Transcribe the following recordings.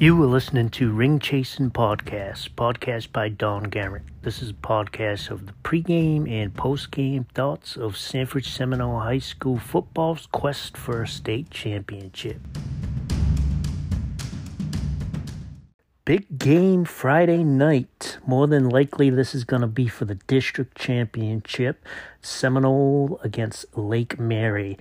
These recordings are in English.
You were listening to Ring Chasing Podcast, podcast by Don Garrett. This is a podcast of the pregame and postgame thoughts of Sanford Seminole High School football's quest for a state championship. Big game Friday night. More than likely, this is going to be for the district championship. Seminole against Lake Mary.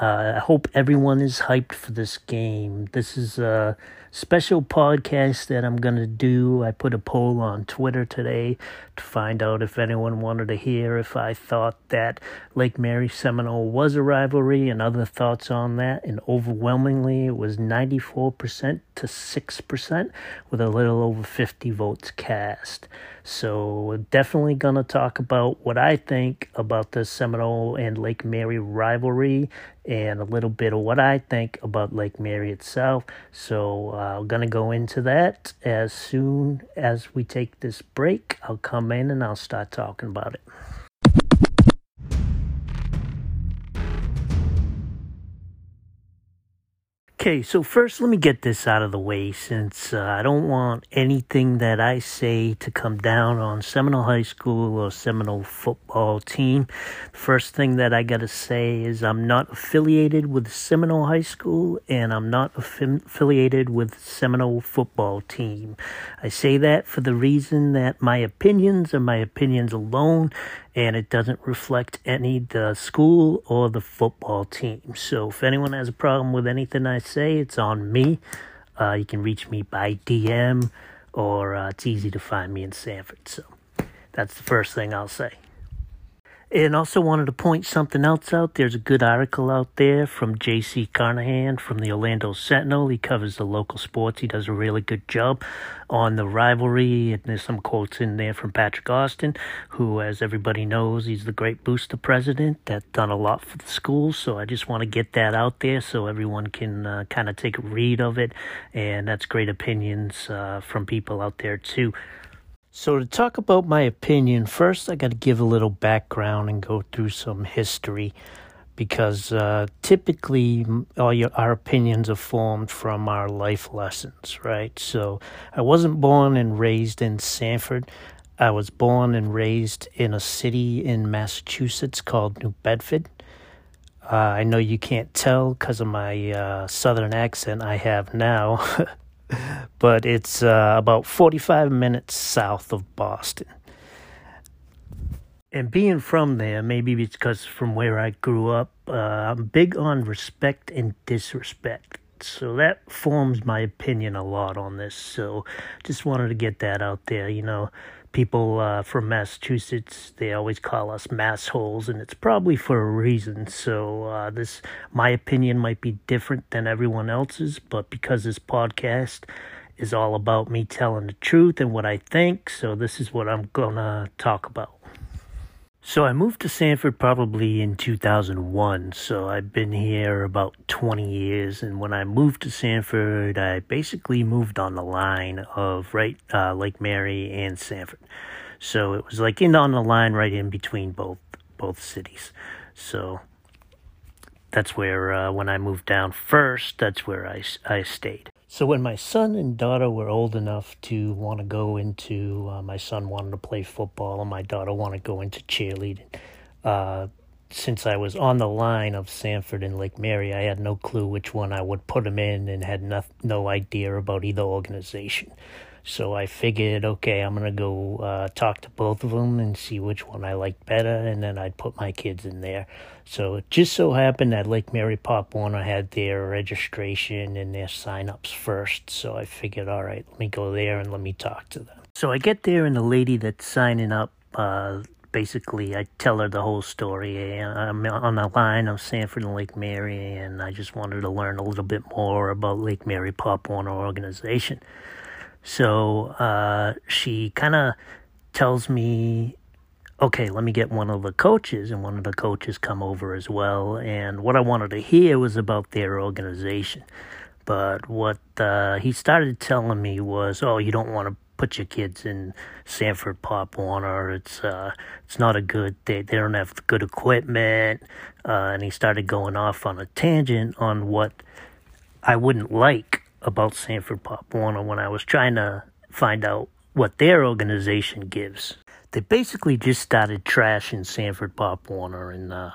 Uh, I hope everyone is hyped for this game. This is a special podcast that I'm going to do. I put a poll on Twitter today to find out if anyone wanted to hear if I thought that Lake Mary Seminole was a rivalry and other thoughts on that. And overwhelmingly, it was 94% to 6% with a little over 50 votes cast. So, we're definitely going to talk about what I think about the Seminole and Lake Mary rivalry and a little bit of what I think about Lake Mary itself. So, uh, Uh, I'm going to go into that as soon as we take this break. I'll come in and I'll start talking about it. Okay, so first let me get this out of the way since uh, I don't want anything that I say to come down on Seminole High School or Seminole football team. First thing that I got to say is I'm not affiliated with Seminole High School and I'm not affi- affiliated with Seminole football team. I say that for the reason that my opinions are my opinions alone and it doesn't reflect any the school or the football team. So if anyone has a problem with anything I say, it's on me. Uh, you can reach me by DM, or uh, it's easy to find me in Sanford. So that's the first thing I'll say. And also wanted to point something else out. There's a good article out there from J.C. Carnahan from the Orlando Sentinel. He covers the local sports. He does a really good job on the rivalry. And there's some quotes in there from Patrick Austin, who, as everybody knows, he's the great booster president that done a lot for the schools. So I just want to get that out there so everyone can uh, kind of take a read of it. And that's great opinions uh, from people out there too. So, to talk about my opinion, first I got to give a little background and go through some history because uh, typically all your, our opinions are formed from our life lessons, right? So, I wasn't born and raised in Sanford. I was born and raised in a city in Massachusetts called New Bedford. Uh, I know you can't tell because of my uh, southern accent I have now. but it's uh, about 45 minutes south of Boston. And being from there, maybe because from where I grew up, uh, I'm big on respect and disrespect. So that forms my opinion a lot on this. So just wanted to get that out there. You know, people uh, from Massachusetts, they always call us massholes, and it's probably for a reason. So uh, this, my opinion might be different than everyone else's, but because this podcast is all about me telling the truth and what I think, so this is what I'm gonna talk about. So I moved to Sanford probably in 2001. So I've been here about 20 years. And when I moved to Sanford, I basically moved on the line of right uh, Lake Mary and Sanford. So it was like in on the line right in between both both cities. So that's where uh, when I moved down first, that's where I I stayed. So when my son and daughter were old enough to want to go into, uh, my son wanted to play football and my daughter wanted to go into cheerleading. Uh, since I was on the line of Sanford and Lake Mary, I had no clue which one I would put them in and had no, no idea about either organization. So I figured, okay, I'm gonna go uh, talk to both of them and see which one I liked better, and then I'd put my kids in there. So it just so happened that Lake Mary Pop Warner had their registration and their sign-ups first. So I figured, all right, let me go there and let me talk to them. So I get there, and the lady that's signing up. Uh, basically I tell her the whole story. I'm on the line of Sanford and Lake Mary, and I just wanted to learn a little bit more about Lake Mary Pop Warner organization. So uh, she kind of tells me, okay, let me get one of the coaches, and one of the coaches come over as well. And what I wanted to hear was about their organization. But what uh, he started telling me was, oh, you don't want to put your kids in Sanford Pop Warner. It's uh, it's not a good. They they don't have good equipment. Uh, and he started going off on a tangent on what I wouldn't like about Sanford Pop Warner when I was trying to find out what their organization gives. They basically just started trashing Sanford Pop Warner and uh,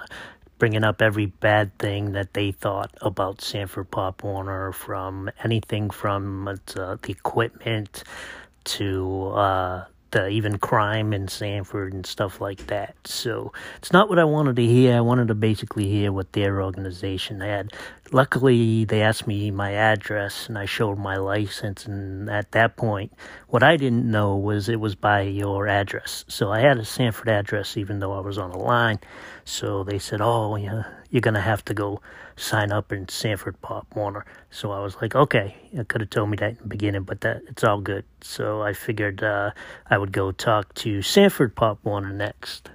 bringing up every bad thing that they thought about Sanford Pop Warner, from anything from uh, the equipment to uh, the even crime in Sanford and stuff like that. So it's not what I wanted to hear. I wanted to basically hear what their organization had. Luckily, they asked me my address and I showed my license. And at that point, what I didn't know was it was by your address. So I had a Sanford address even though I was on the line. So they said, Oh, yeah, you're to have to go sign up in Sanford Pop Warner. So I was like, okay, you could have told me that in the beginning, but that it's all good. So I figured uh, I would go talk to Sanford Pop Warner next.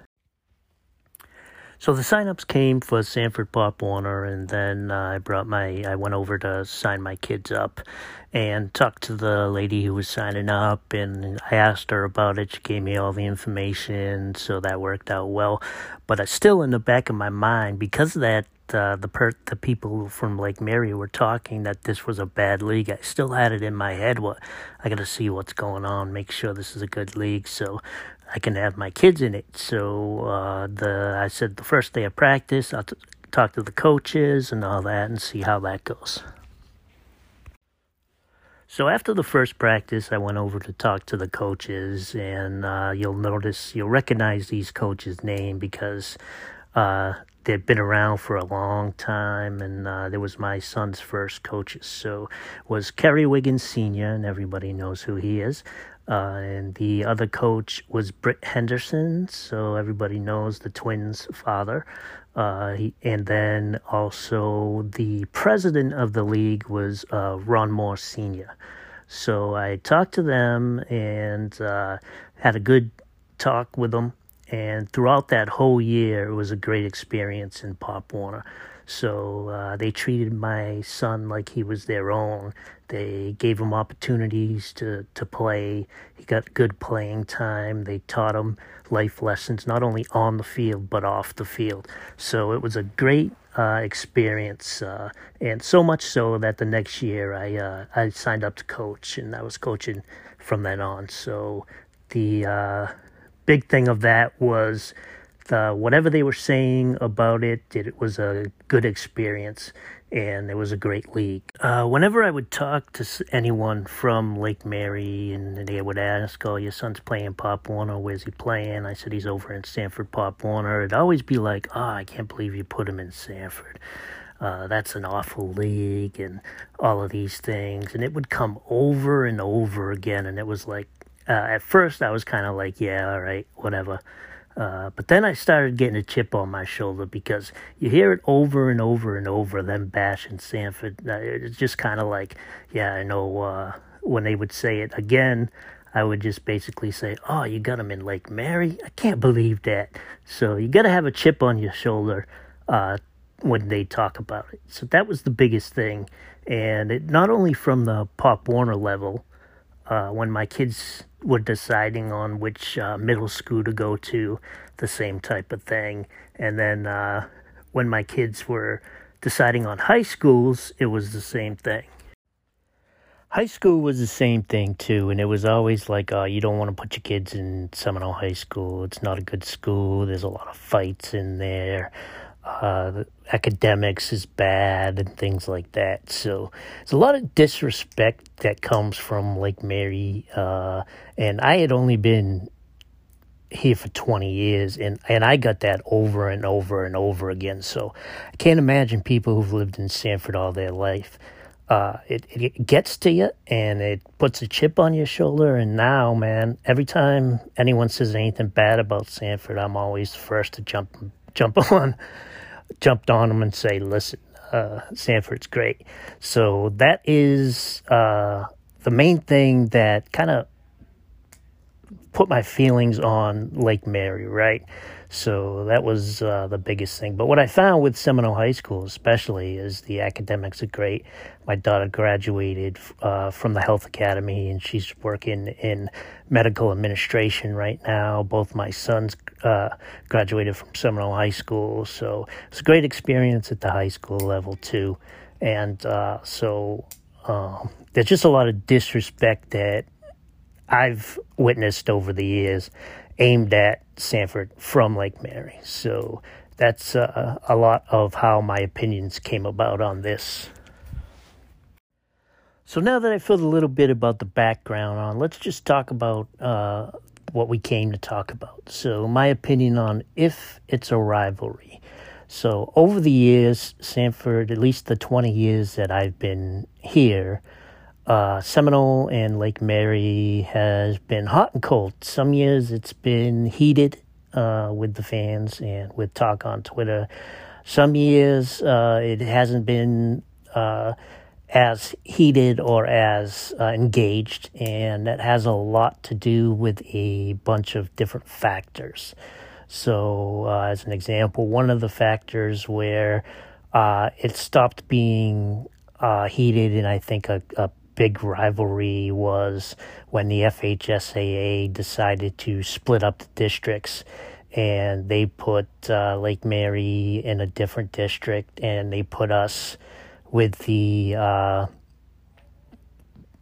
So the signups came for Sanford Pop Warner, and then uh, I brought my, I went over to sign my kids up and talked to the lady who was signing up, and I asked her about it. She gave me all the information, so that worked out well. But it's still in the back of my mind because of that uh, the per- the people from Lake Mary were talking that this was a bad league. I still had it in my head. What I got to see what's going on, make sure this is a good league, so I can have my kids in it. So uh, the I said the first day of practice, I'll t- talk to the coaches and all that, and see how that goes. So after the first practice, I went over to talk to the coaches, and uh, you'll notice you'll recognize these coaches' name because uh, they've been around for a long time, and uh, there was my son's first coaches. So was Kerry Wiggins Senior, and everybody knows who he is. Uh, and the other coach was Britt Henderson, so everybody knows the twins' father. Uh, he, and then also the president of the league was uh, Ron Moore Sr. So I talked to them and uh, had a good talk with them and throughout that whole year, it was a great experience in Pop Warner. So uh, they treated my son like he was their own. They gave him opportunities to, to play. He got good playing time. They taught him life lessons, not only on the field, but off the field. So it was a great uh, experience. Uh, and so much so that the next year I, uh, I signed up to coach, and I was coaching from then on. So the uh, big thing of that was the, whatever they were saying about it, it was a good experience and it was a great league. Uh, whenever I would talk to anyone from Lake Mary and they would ask, Oh, your son's playing Pop Warner, where's he playing? I said, He's over in Sanford Pop Warner. It'd always be like, Oh, I can't believe you put him in Sanford. Uh, that's an awful league and all of these things. And it would come over and over again. And it was like, uh, at first I was kind of like, yeah, all right, whatever. Uh, but then I started getting a chip on my shoulder because you hear it over and over and over, them bashing Sanford. Uh, it's just kind of like, yeah, I know uh, when they would say it again, I would just basically say, oh, you got them in Lake Mary? I can't believe that. So you got to have a chip on your shoulder uh, when they talk about it. So that was the biggest thing. And it not only from the Pop Warner level, uh, when my kids were deciding on which uh, middle school to go to, the same type of thing. And then uh, when my kids were deciding on high schools, it was the same thing. High school was the same thing too, and it was always like, oh, you don't want to put your kids in Seminole High School. It's not a good school. There's a lot of fights in there uh, academics is bad and things like that. So it's a lot of disrespect that comes from Lake Mary. Uh, and I had only been here for 20 years and, and I got that over and over and over again. So I can't imagine people who've lived in Sanford all their life. Uh, it, it gets to you and it puts a chip on your shoulder. And now, man, every time anyone says anything bad about Sanford, I'm always the first to jump jump on jumped on them and say, listen, uh, Sanford's great. So that is uh, the main thing that kind of put my feelings on Lake Mary, right? So that was uh, the biggest thing. But what I found with Seminole High School, especially, is the academics are great. My daughter graduated uh, from the Health Academy, and she's working in medical administration right now. Both my sons uh, graduated from Seminole High School, so it's a great experience at the high school level too. And uh, so Um, there's just a lot of disrespect that I've witnessed over the years aimed at Sanford from Lake Mary. So that's uh, a lot of how my opinions came about on this. So now that I filled a little bit about the background on, let's just talk about uh, what we came to talk about. So my opinion on if it's a rivalry. So over the years, Sanford, at least the 20 years that I've been here, uh, Seminole and Lake Mary has been hot and cold. Some years it's been heated uh, with the fans and with talk on Twitter. Some years uh, it hasn't been uh, as heated or as uh, engaged, and that has a lot to do with a bunch of different factors. So, uh, as an example, one of the factors where it stopped being heated, and I think a, a big rivalry was when the FHSAA decided to split up the districts and they put uh, Lake Mary in a different district and they put us with the uh,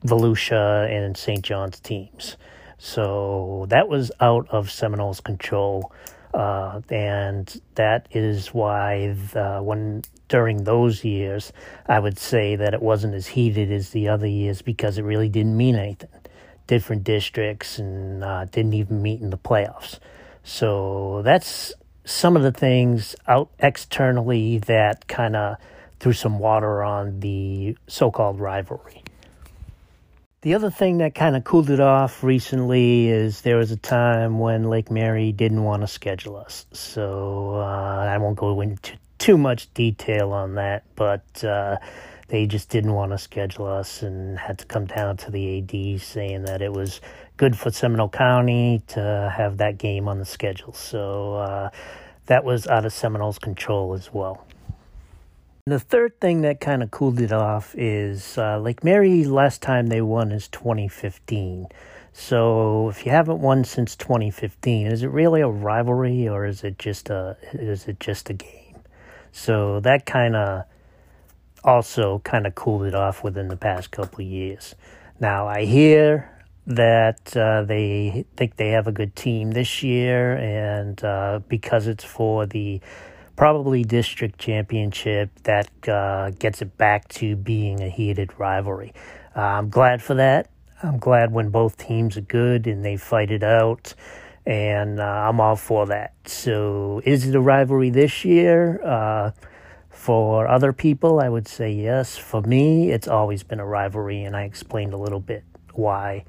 Volusia and St. John's teams. So that was out of Seminoles' control. Uh, and that is why the, when during those years, I would say that it wasn't as heated as the other years because it really didn't mean anything. Different districts and uh, didn't even meet in the playoffs. So that's some of the things out externally that kind of threw some water on the so called rivalry. The other thing that kind of cooled it off recently is there was a time when Lake Mary didn't want to schedule us. So uh, I won't go into too much detail on that, but uh, they just didn't want to schedule us and had to come down to the AD saying that it was good for Seminole County to have that game on the schedule. So uh, that was out of Seminole's control as well. The third thing that kind of cooled it off is uh, Lake Mary, last time they won is 2015. So if you haven't won since 2015, is it really a rivalry or is it just a is it just a game? So that kind of also kind of cooled it off within the past couple years. Now I hear that uh, they think they have a good team this year, and uh, because it's for the probably district championship that uh, gets it back to being a heated rivalry. Uh, I'm glad for that. I'm glad when both teams are good and they fight it out, and uh, I'm all for that. So, is it a rivalry this year? Uh, for other people, I would say yes. For me, it's always been a rivalry, and I explained a little bit why.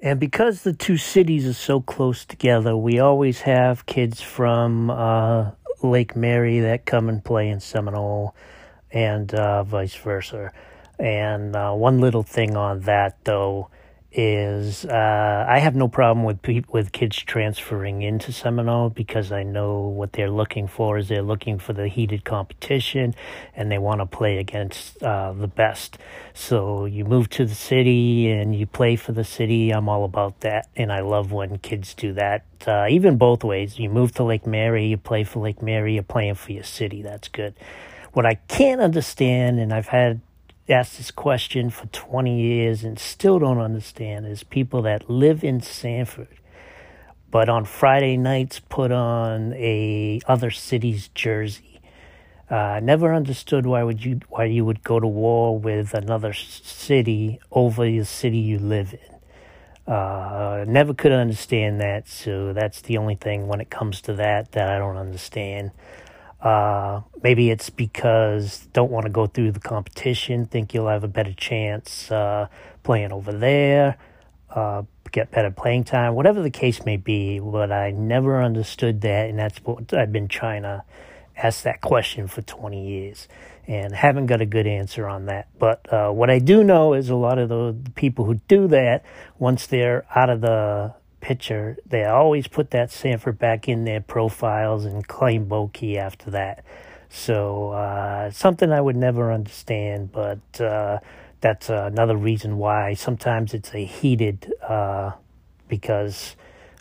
And because the two cities are so close together, we always have kids from uh, Lake Mary that come and play in Seminole and uh, vice versa. And uh, one little thing on that, though, is uh, I have no problem with pe- with kids transferring into Seminole because I know what they're looking for is they're looking for the heated competition and they want to play against uh, the best. So you move to the city and you play for the city. I'm all about that, and I love when kids do that. Uh, even both ways. You move to Lake Mary, you play for Lake Mary, you're playing for your city. That's good. What I can't understand, and I've had asked this question for 20 years and still don't understand is people that live in Sanford but on Friday nights put on a other city's jersey. Uh, never understood why would you why you would go to war with another city over the city you live in. Uh, never could understand that, so that's the only thing when it comes to that that I don't understand. Uh, maybe it's because don't want to go through the competition, think you'll have a better chance uh, playing over there, uh, get better playing time, whatever the case may be. But I never understood that, and that's what I've been trying to ask that question for 20 years and haven't got a good answer on that. But uh, what I do know is a lot of the people who do that, once they're out of the picture, they always put that Sanford back in their profiles and claim Boki after that. So uh, something I would never understand, but uh, that's another reason why sometimes it's a heated uh, because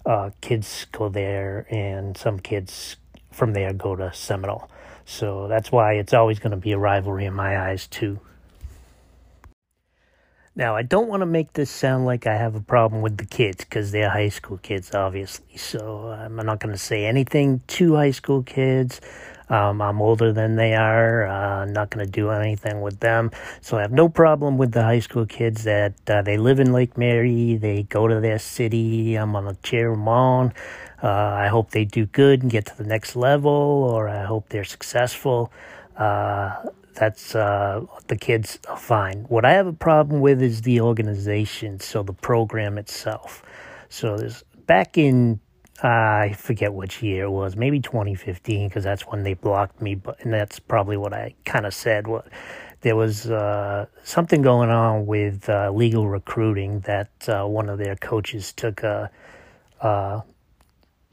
uh, kids go there and some kids from there go to Seminole. So that's why it's always going to be a rivalry in my eyes, too. Now, I don't want to make this sound like I have a problem with the kids because they're high school kids, obviously. So I'm not going to say anything to high school kids. Um, I'm older than they are. Uh, I'm not going to do anything with them. So I have no problem with the high school kids that uh, they live in Lake Mary. They go to their city. I'm going to cheer them on. Uh, I hope they do good and get to the next level, or I hope they're successful. Uh, that's uh, the kids are fine. What I have a problem with is the organization, so the program itself. So there's back in uh, I forget which year it was, maybe 2015, because that's when they blocked me. But and that's probably what I kind of said. What there was uh, something going on with uh, legal recruiting that uh, one of their coaches took a uh,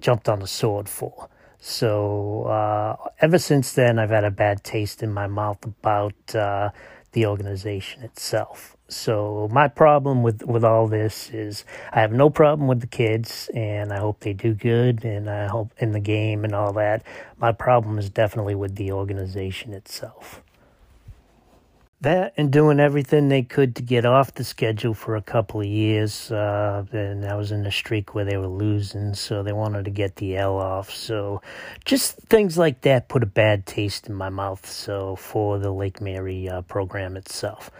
jumped on the sword for. So uh, ever since then, I've had a bad taste in my mouth about uh, the organization itself. So my problem with with all this is I have no problem with the kids, and I hope they do good, and I hope in the game and all that. My problem is definitely with the organization itself. That and doing everything they could to get off the schedule for a couple of years. Uh, and I was in a streak where they were losing, so they wanted to get the L off. So just things like that put a bad taste in my mouth. So for the Lake Mary uh, program itself.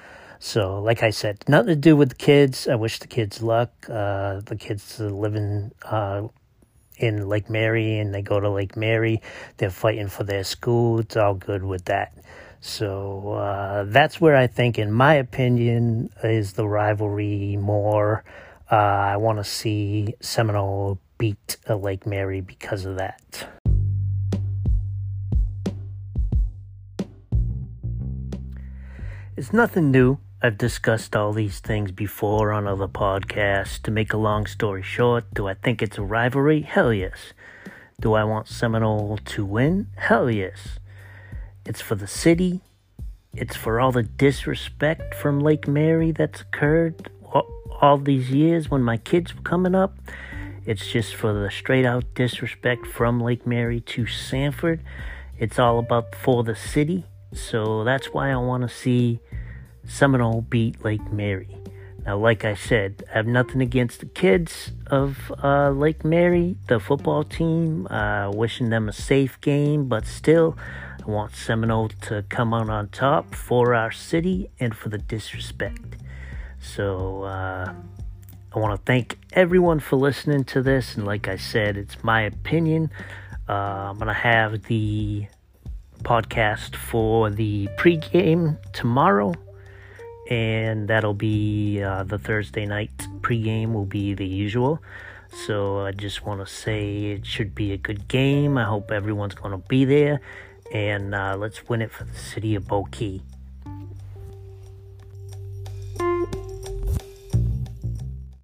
So, like I said, nothing to do with the kids. I wish the kids luck. Uh, the kids living uh, in Lake Mary and they go to Lake Mary. They're fighting for their school. It's all good with that. So uh, that's where I think, in my opinion, is the rivalry more. Uh, I want to see Seminole beat Lake Mary because of that. It's nothing new. I've discussed all these things before on other podcasts. To make a long story short, do I think it's a rivalry? Hell yes. Do I want Seminole to win? Hell yes. It's for the city. It's for all the disrespect from Lake Mary that's occurred all, these years when my kids were coming up. It's just for the straight out disrespect from Lake Mary to Sanford. It's all about for the city. So that's why I want to see Seminole beat Lake Mary. Now, like I said, I have nothing against the kids of uh, Lake Mary, the football team. Uh, wishing them a safe game, but still, want Seminole to come out on top for our city and for the disrespect. So, uh, I want to thank everyone for listening to this. And like I said, it's my opinion. Uh, I'm going to have the podcast for the pregame tomorrow. And that'll be uh, the Thursday night pregame, will be the usual. So I just want to say it should be a good game. I hope everyone's going to be there and uh, let's win it for the city of Boki.